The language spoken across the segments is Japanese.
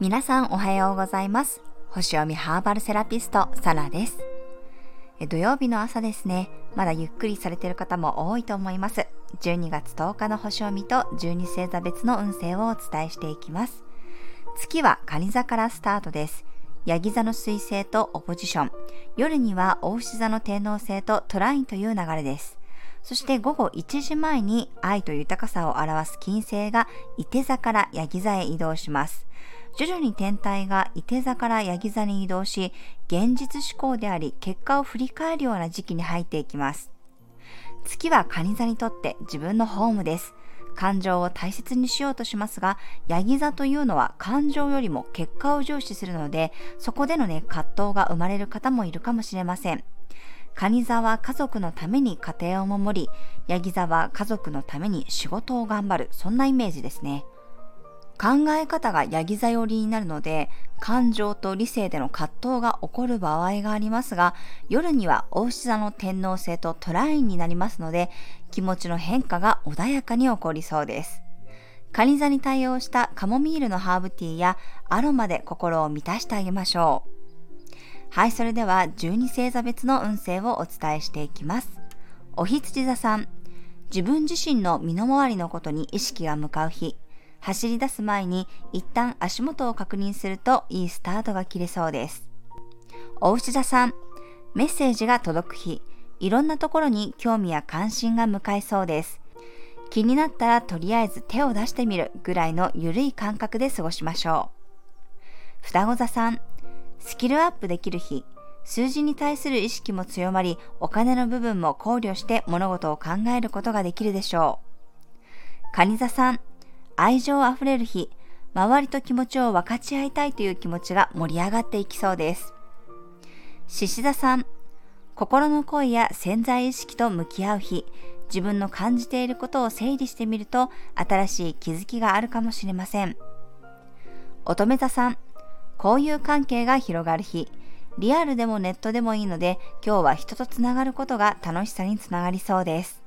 皆さんおはようございます。星読みハーバルセラピスト、サラです。土曜日の朝ですね、まだゆっくりされている方も多いと思います。12月10日の星読みと12星座別の運勢をお伝えしていきます。月は蟹座からスタートです。ヤギ座の水星とオポジション。夜には大牛座の天王星とトラインという流れです。そして午後1時前に愛と豊かさを表す金星が伊手座からヤギ座へ移動します。徐々に天体が伊手座からヤギ座に移動し、現実思考であり結果を振り返るような時期に入っていきます。月は蟹座にとって自分のホームです。感情を大切にしようとしますが、ヤギ座というのは感情よりも結果を重視するので、そこでのね、葛藤が生まれる方もいるかもしれません。蟹座は家族のために家庭を守り、ヤギ座は家族のために仕事を頑張る、そんなイメージですね。考え方がヤギ座寄りになるので、感情と理性での葛藤が起こる場合がありますが、夜には大牛座の天皇星とトラインになりますので、気持ちの変化が穏やかに起こりそうです。カニ座に対応したカモミールのハーブティーやアロマで心を満たしてあげましょう。はい、それでは12星座別の運勢をお伝えしていきます。おひつじ座さん、自分自身の身の回りのことに意識が向かう日、走り出す前に一旦足元を確認するといいスタートが切れそうです。お牛座さん、メッセージが届く日、いろんなところに興味や関心が向かいそうです。気になったらとりあえず手を出してみるぐらいのゆるい感覚で過ごしましょう。双子座さん、スキルアップできる日、数字に対する意識も強まり、お金の部分も考慮して物事を考えることができるでしょう。蟹座さん、愛情あふれる日、周りと気持ちを分かち合いたいという気持ちが盛り上がっていきそうです。獅子座さん、心の声や潜在意識と向き合う日、自分の感じていることを整理してみると、新しい気づきがあるかもしれません。乙女座さん、交友関係が広がる日、リアルでもネットでもいいので、今日は人とつながることが楽しさにつながりそうです。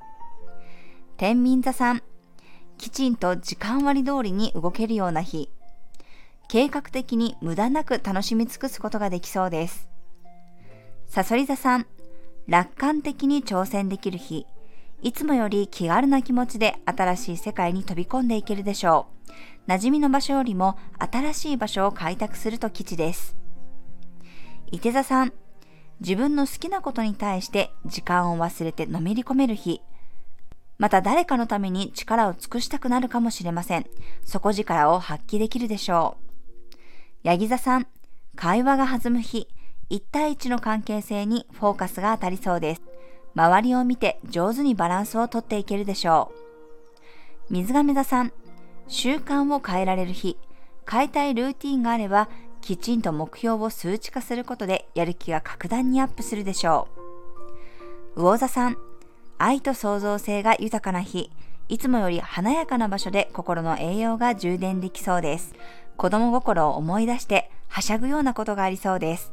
天秤座さん、きちんと時間割通りに動けるような日。計画的に無駄なく楽しみ尽くすことができそうです。さそり座さん、楽観的に挑戦できる日。いつもより気軽な気持ちで新しい世界に飛び込んでいけるでしょう。馴染みの場所よりも新しい場所を開拓すると吉です。伊手座さん、自分の好きなことに対して時間を忘れてのめり込める日。また誰かのために力を尽くしたくなるかもしれません。底力を発揮できるでしょう。ヤギ座さん、会話が弾む日、1対1の関係性にフォーカスが当たりそうです。周りを見て上手にバランスをとっていけるでしょう。水亀座さん、習慣を変えられる日、変えたいルーティンがあれば、きちんと目標を数値化することでやる気が格段にアップするでしょう。魚座さん、愛と創造性が豊かな日、いつもより華やかな場所で心の栄養が充電できそうです。子供心を思い出してはしゃぐようなことがありそうです。